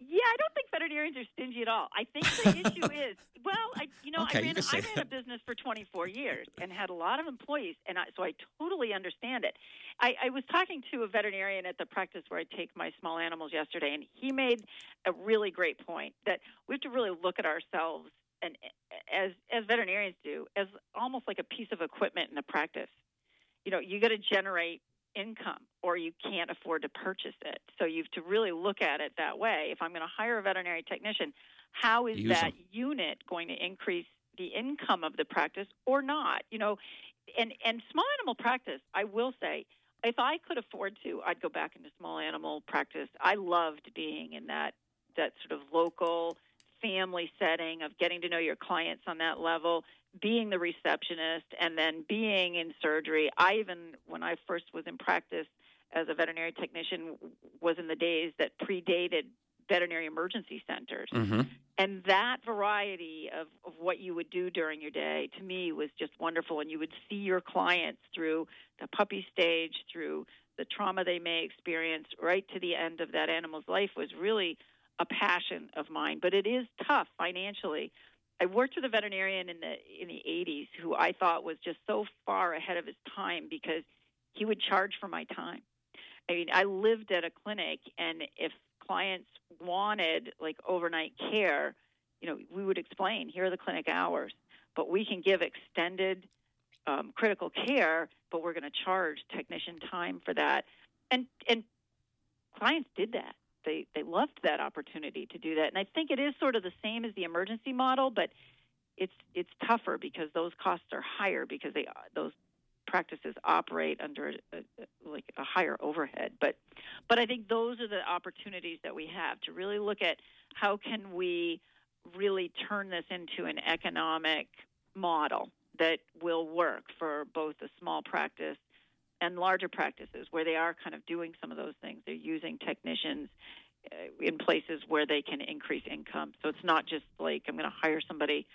Yeah, I don't veterinarians are stingy at all. I think the issue is, well, I, you know, okay, I ran, I ran a business for 24 years and had a lot of employees, and I, so I totally understand it. I, I was talking to a veterinarian at the practice where I take my small animals yesterday, and he made a really great point that we have to really look at ourselves and as as veterinarians do as almost like a piece of equipment in a practice. You know, you got to generate income or you can't afford to purchase it. So you have to really look at it that way. If I'm going to hire a veterinary technician, how is Use that them. unit going to increase the income of the practice or not? You know, and and small animal practice, I will say, if I could afford to, I'd go back into small animal practice. I loved being in that that sort of local family setting of getting to know your clients on that level, being the receptionist, and then being in surgery. I even, when I first was in practice as a veterinary technician, was in the days that predated veterinary emergency centers. Mm-hmm. And that variety of, of what you would do during your day to me was just wonderful. And you would see your clients through the puppy stage, through the trauma they may experience, right to the end of that animal's life was really a passion of mine. But it is tough financially. I worked with a veterinarian in the in the 80s who I thought was just so far ahead of his time because he would charge for my time. I mean, I lived at a clinic, and if clients wanted like overnight care, you know, we would explain here are the clinic hours, but we can give extended um, critical care, but we're going to charge technician time for that. And and clients did that. They they loved that opportunity to do that. And I think it is sort of the same as the emergency model, but it's it's tougher because those costs are higher because they those practices operate under a, a, like a higher overhead. But but I think those are the opportunities that we have to really look at how can we really turn this into an economic model that will work for both the small practice and larger practices where they are kind of doing some of those things. They're using technicians uh, in places where they can increase income. So it's not just like I'm going to hire somebody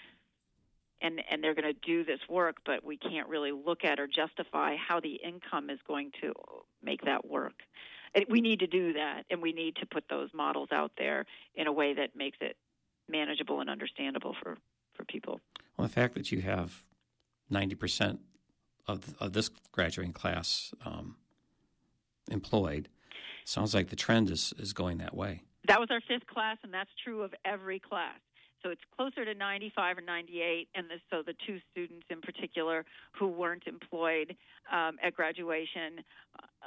and and they're going to do this work, but we can't really look at or justify how the income is going to make that work. And we need to do that, and we need to put those models out there in a way that makes it manageable and understandable for for people. Well, the fact that you have ninety percent of of this graduating class um, employed sounds like the trend is is going that way. That was our fifth class, and that's true of every class. So it's closer to 95 or 98, and this, so the two students in particular who weren't employed um, at graduation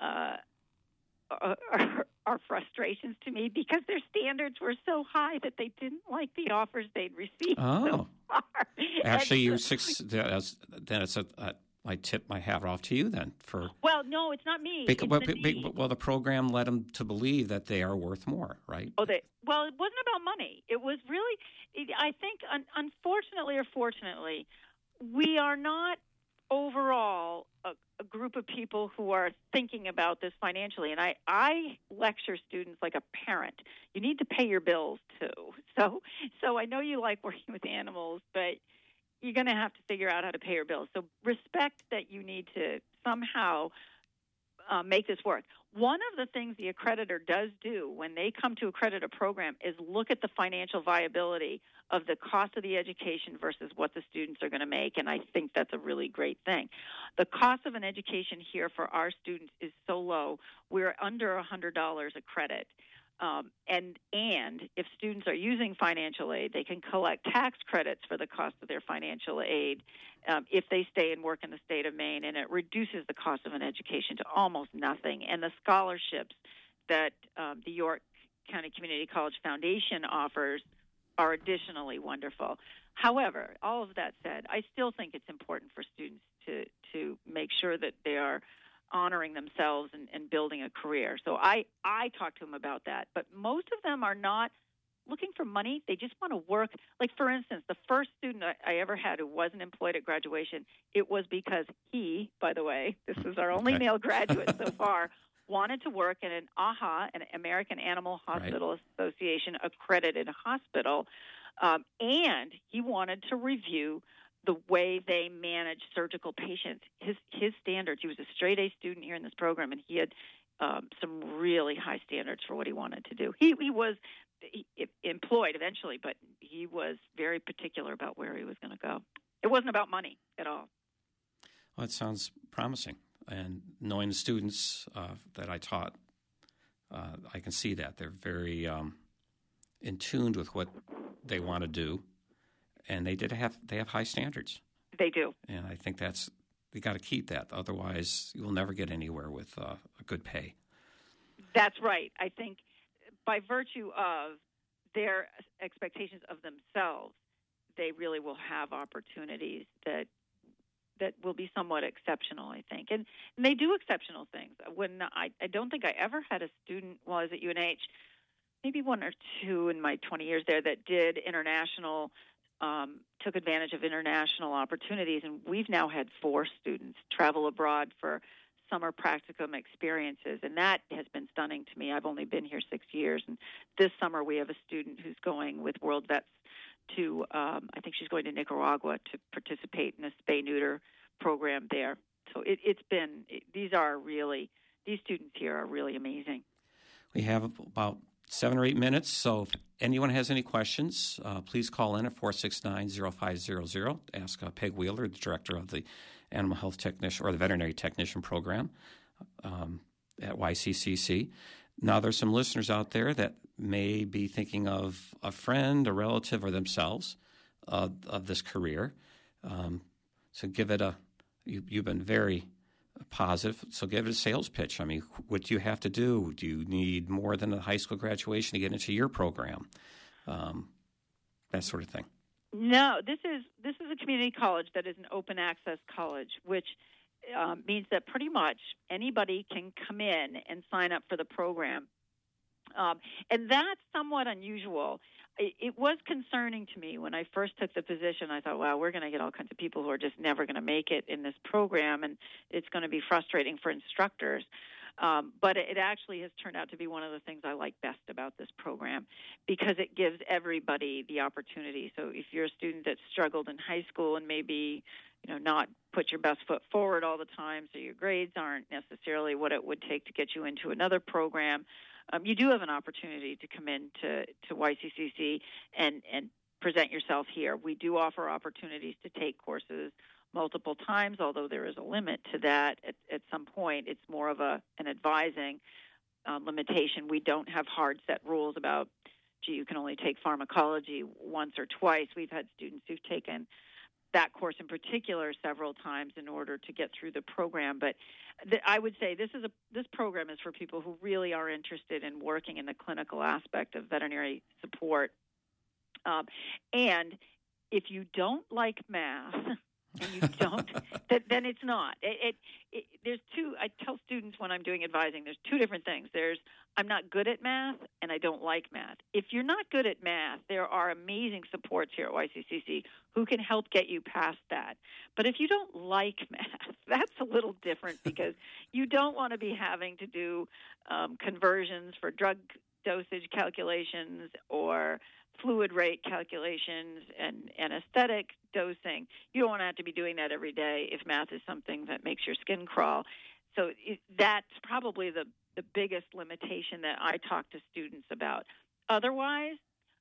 uh, are, are frustrations to me because their standards were so high that they didn't like the offers they'd received Oh. so far. Actually, you six. That's, then it's a, a, I tip my hat off to you then for Well, no, it's not me. because, it's well, the well, the program led them to believe that they are worth more, right? Oh, they, well, it wasn't about money. It was really, I think, un, unfortunately or fortunately, we are not overall a, a group of people who are thinking about this financially. And I, I lecture students like a parent. You need to pay your bills too. So, so I know you like working with animals, but you're going to have to figure out how to pay your bills. So respect that you need to somehow uh, make this work. One of the things the accreditor does do when they come to accredit a program is look at the financial viability of the cost of the education versus what the students are going to make, and I think that's a really great thing. The cost of an education here for our students is so low; we're under a hundred dollars a credit. Um, and and if students are using financial aid, they can collect tax credits for the cost of their financial aid um, if they stay and work in the state of Maine, and it reduces the cost of an education to almost nothing. And the scholarships that um, the York County Community College Foundation offers are additionally wonderful. However, all of that said, I still think it's important for students to to make sure that they are honoring themselves and, and building a career. So I I talk to them about that, but most of them are not looking for money. They just want to work. Like for instance, the first student I, I ever had who wasn't employed at graduation, it was because he, by the way, this is our only Okay. male graduate so far, wanted to work in an AHA, an American Animal Right. Hospital Association accredited hospital. Um, and he wanted to review the way they manage surgical patients. His his standards. He was a straight A student here in this program, and he had um, some really high standards for what he wanted to do. He he was he, employed eventually, but he was very particular about where he was going to go. It wasn't about money at all. Well, it sounds promising, and knowing the students uh, that I taught, uh, I can see that they're very um, in tuned with what they want to do, and they did have they have high standards. They do, and I think that's you got to keep that. Otherwise, you'll never get anywhere with uh, a good pay. That's right. I think by virtue of their expectations of themselves, they really will have opportunities that that will be somewhat exceptional, I think. And, and they do exceptional things. When I, I don't think I ever had a student while I was at UNH, maybe one or two in my 20 years there, that did international um, took advantage of international opportunities, and we've now had four students travel abroad for summer practicum experiences, and that has been stunning to me. I've only been here six years, and this summer we have a student who's going with World Vets to, um, I think she's going to Nicaragua to participate in a spay neuter program there. So it, it's been, it, these are really, these students here are really amazing. We have about seven or eight minutes. So if anyone has any questions, uh, please call in at 469 0500. Ask uh, Peg Wheeler, the director of the animal health technician or the veterinary technician program um, at YCCC. Now, there's some listeners out there that may be thinking of a friend, a relative, or themselves uh, of this career. Um, so give it a, you, you've been very positive. So give it a sales pitch. I mean, what do you have to do? Do you need more than a high school graduation to get into your program? Um, that sort of thing. No, this is this is a community college that is an open access college, which um, means that pretty much anybody can come in and sign up for the program. Um, and that's somewhat unusual it, was concerning to me when I first took the position. I thought, wow, we're going to get all kinds of people who are just never going to make it in this program, and it's going to be frustrating for instructors. Um, but it actually has turned out to be one of the things I like best about this program because it gives everybody the opportunity. So if you're a student that struggled in high school and maybe you know not put your best foot forward all the time, so your grades aren't necessarily what it would take to get you into another program, um, you do have an opportunity to come in to, to YCCC and, and present yourself here. We do offer opportunities to take courses multiple times, although there is a limit to that at, at some point. It's more of a an advising um, limitation. We don't have hard set rules about, gee, you can only take pharmacology once or twice. We've had students who've taken that course in particular several times in order to get through the program. But th- I would say this is a this program is for people who really are interested in working in the clinical aspect of veterinary support. Um, and if you don't like math, and you don't, that, then it's not. It, it, it, there's two. I tell students when I'm doing advising, there's two different things. There's I'm not good at math, and I don't like math. If you're not good at math, there are amazing supports here at YCCC who can help get you past that. But if you don't like math, that's a little different because you don't want to be having to do um, conversions for drug dosage calculations or fluid rate calculations and anesthetic dosing. You don't want to have to be doing that every day if math is something that makes your skin crawl. So it, that's probably the, the biggest limitation that I talk to students about. Otherwise,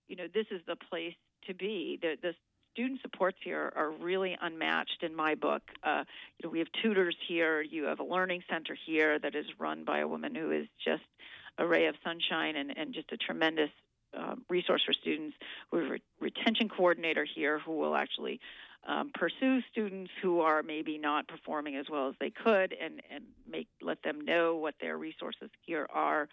you know, this is the place to be. The, the student supports here are really unmatched in my book. Uh, you know, we have tutors here. You have a learning center here that is run by a woman who is just a ray of sunshine and, and just a tremendous uh, resource for students. We have a retention coordinator here who will actually um, pursue students who are maybe not performing as well as they could and, and make let them know what their resources here are.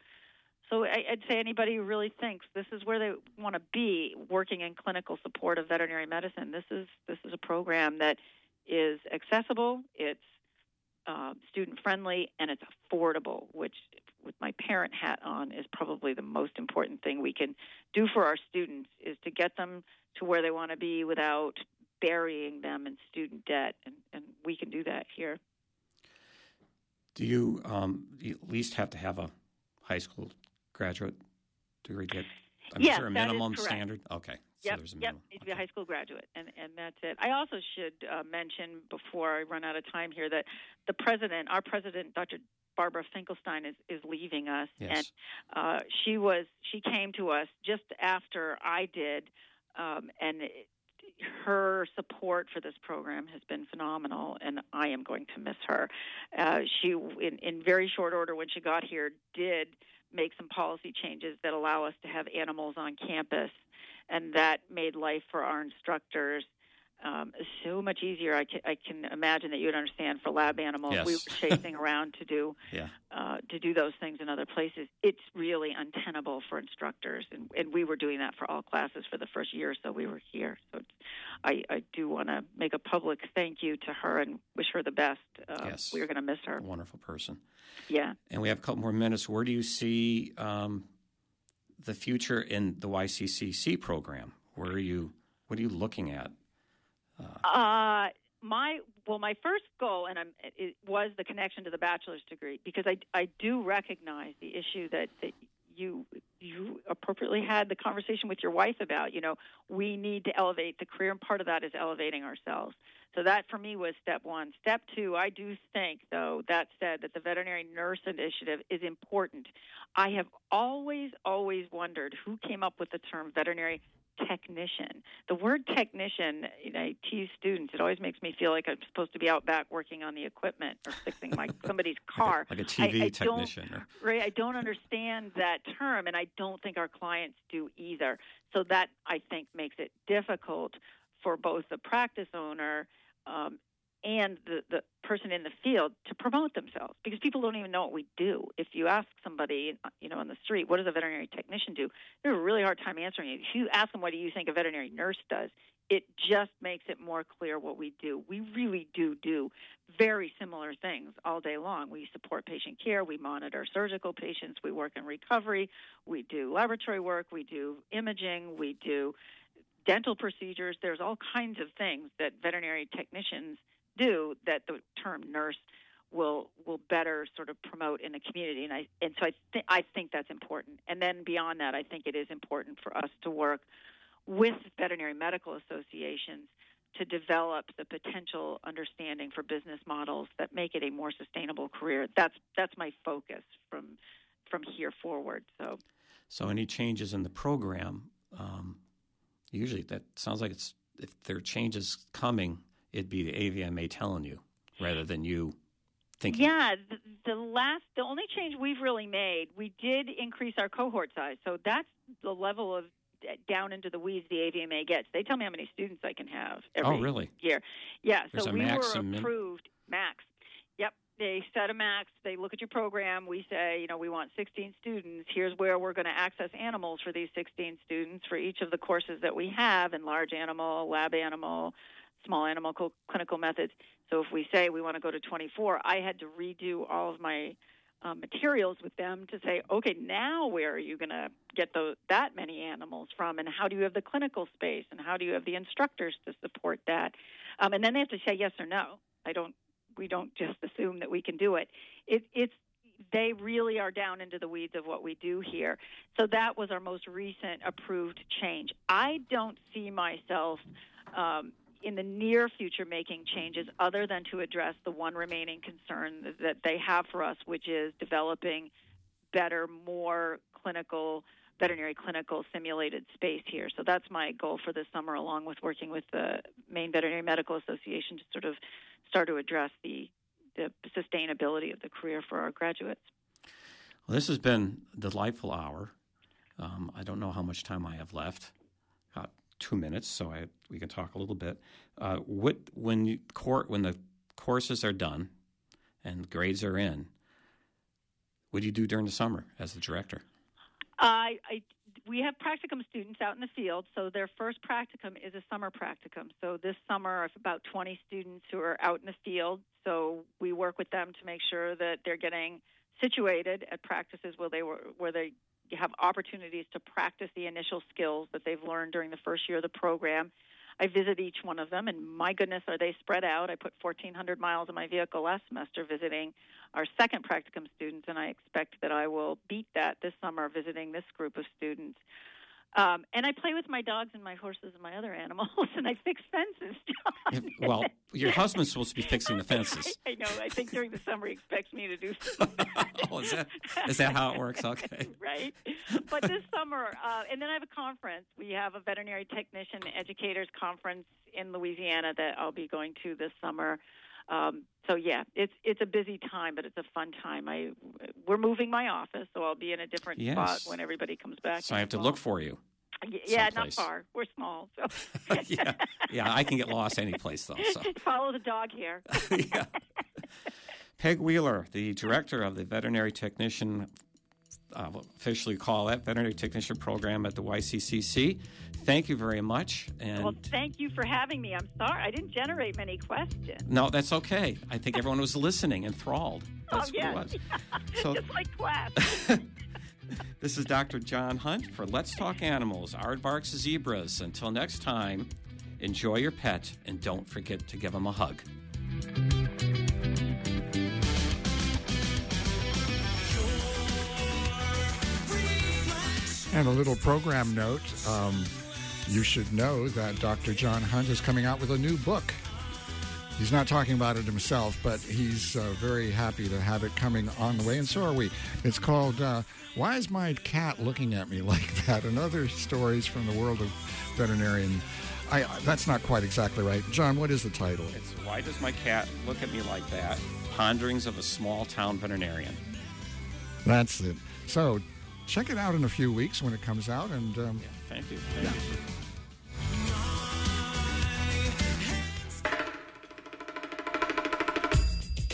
So I, would say anybody who really thinks this is where they want to be, working in clinical support of veterinary medicine, this is this is a program that is accessible. It's uh, student friendly and it's affordable, which with my parent hat on is probably the most important thing we can do for our students is to get them to where they want to be without burying them in student debt, and, and we can do that here. Do you, um, you at least have to have a high school graduate degree to get? I mean, yes, there a minimum standard? Okay. So yep, there's a yep. Needs to be a high school graduate, and and that's it. I also should uh, mention before I run out of time here that the president, our president, Dr. Barbara Finkelstein, is is leaving us, Yes. and uh, she was she came to us just after I did, um, and. It, her support for this program has been phenomenal, and I am going to miss her. Uh, she, in, in very short order, when she got here, did make some policy changes that allow us to have animals on campus, and that made life for our instructors um, so much easier. I can, I can imagine that you would understand for lab animals. We were Yes. chasing around to do Yeah. uh, to do those things in other places. It's really untenable for instructors, and, and we were doing that for all classes for the first year or so we were here. So it's, I, I do want to make a public thank you to her and wish her the best. Uh, Yes. We're going to miss her. Wonderful person. Yeah. And we have a couple more minutes. Where do you see um, the future in the YCCC program? Where are you? What are you looking at? Uh, my well, my first goal, and I'm, it was the connection to the bachelor's degree because I I do recognize the issue that that you you appropriately had the conversation with your wife about. You know, we need to elevate the career, and part of that is elevating ourselves. So that for me was step one. Step two, I do think, though, that said, that the veterinary nurse initiative is important. I have always, always wondered who came up with the term veterinary technician. The word technician, you know, I tease students. It always makes me feel like I'm supposed to be out back working on the equipment or fixing my somebody's car. Like a TV I don't- technician. Or, Ray, I don't understand that term, and I don't think our clients do either. So that I think makes it difficult for both the practice owner um, and the, the person in the field to promote themselves because people don't even know what we do. If you ask somebody, you know, on the street, what does a veterinary technician do? They have a really hard time answering it. If you ask them, what do you think a veterinary nurse does? It just makes it more clear what we do. We really do do very similar things all day long. We support patient care, we monitor surgical patients, we work in recovery, we do laboratory work, we do imaging, we do dental procedures. There's all kinds of things that veterinary technicians do that the term nurse will will better sort of promote in the community and I and so I I think that's important. And then beyond that, I think it is important for us to work with veterinary medical associations to develop the potential understanding for business models that make it a more sustainable career. That's that's my focus from from here forward. So so any changes in the program? Um, usually, that sounds like it's if there are changes coming, it'd be the AVMA telling you rather than you thinking. Yeah, the, the last, the only change we've really made, we did increase our cohort size. So that's the level of uh, down into the weeds the AVMA gets. They tell me how many students I can have oh, every Oh, really? year. Yeah, There's so a we max were approved max. Yep, they set a max. They look at your program. We say, you know, we want 16 students. Here's where we're going to access animals for these 16 students for each of the courses that we have in large animal, lab animal, small animal cl- clinical methods. So if we say we want to go to 24, I had to redo all of my uh, materials with them to say, okay, now where are you going to get that many animals from, and how do you have the clinical space, and how do you have the instructors to support that, um, and then they have to say yes or no. I don't. We don't just assume that we can do it. it it's they really are down into the weeds of what we do here. So that was our most recent approved change. I don't see myself um, in the near future making changes other than to address the one remaining concern that they have for us, which is developing better, more clinical, veterinary clinical simulated space here. So that's my goal for this summer, along with working with the Maine Veterinary Medical Association to sort of start to address the the sustainability of the career for our graduates. Well, this has been a delightful hour. Um, I don't know how much time I have left. Two minutes, so I, we can talk a little bit. Uh, what when you, court when the courses are done and grades are in, what do you do during the summer as the director? I, I we have practicum students out in the field, so their first practicum is a summer practicum. So this summer, I about 20 students who are out in the field. So we work with them to make sure that they're getting situated at practices where they were where they have opportunities to practice the initial skills that they've learned during the first year of the program. I visit each one of them, and my goodness, are they spread out? I put 1,400 miles in my vehicle last semester visiting our second practicum students, and I expect that I will beat that this summer visiting this group of students. Um, and I play with my dogs and my horses and my other animals, and I fix fences. John. well, your husband's supposed to be fixing the fences. I, I know. I think during the summer he expects me to do. Something. oh, is that is that how it works? Okay. right. But this summer, uh, and then I have a conference. We have a veterinary technician educators conference in Louisiana that I'll be going to this summer. Um, so yeah, it's it's a busy time, but it's a fun time. I we're moving my office, so I'll be in a different Yes. spot when everybody comes back. So I have to look for you. Yeah, not far. We're small, so yeah, yeah. I can get lost any place though. So. follow the dog here. yeah. Peg Wheeler, the director of the veterinary technician, uh, officially call that veterinary technician program at the YCCC. Thank you very much. And well, thank you for having me. I'm sorry I didn't generate many questions. no, that's okay. I think everyone was listening, enthralled. That's oh what yeah, it was. So- just like class. This is Dr. John Hunt for Let's Talk Animals, Aardvarks Zebras. Until next time, enjoy your pet and don't forget to give them a hug. And a little program note um, you should know that Dr. John Hunt is coming out with a new book. He's not talking about it himself, but he's uh, very happy to have it coming on the way, and so are we. It's called uh, Why is My Cat Looking at Me Like That? and other stories from the world of veterinarian. I, that's not quite exactly right. John, what is the title? It's Why Does My Cat Look at Me Like That? Ponderings of a Small Town Veterinarian. That's it. So check it out in a few weeks when it comes out, and um, Thank you. Thank you.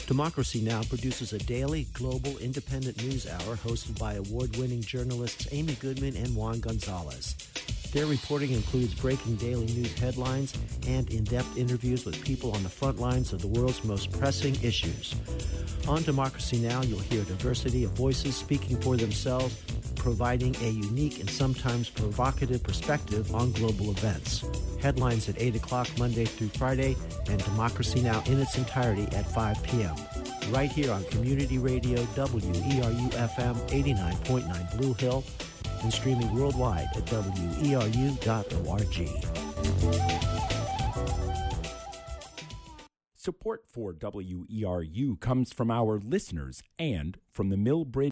Democracy Now! produces a daily global independent news hour hosted by award winning journalists Amy Goodman and Juan Gonzalez. Their reporting includes breaking daily news headlines and in depth interviews with people on the front lines of the world's most pressing issues. On Democracy Now! you'll hear a diversity of voices speaking for themselves, providing a unique and sometimes provocative perspective on global events. Headlines at 8 o'clock Monday through Friday, and Democracy Now! in its entirety at 5 p.m. Right here on Community Radio WERU FM 89.9 Blue Hill and streaming worldwide at weru.org. Support for WERU comes from our listeners and from the Millbridge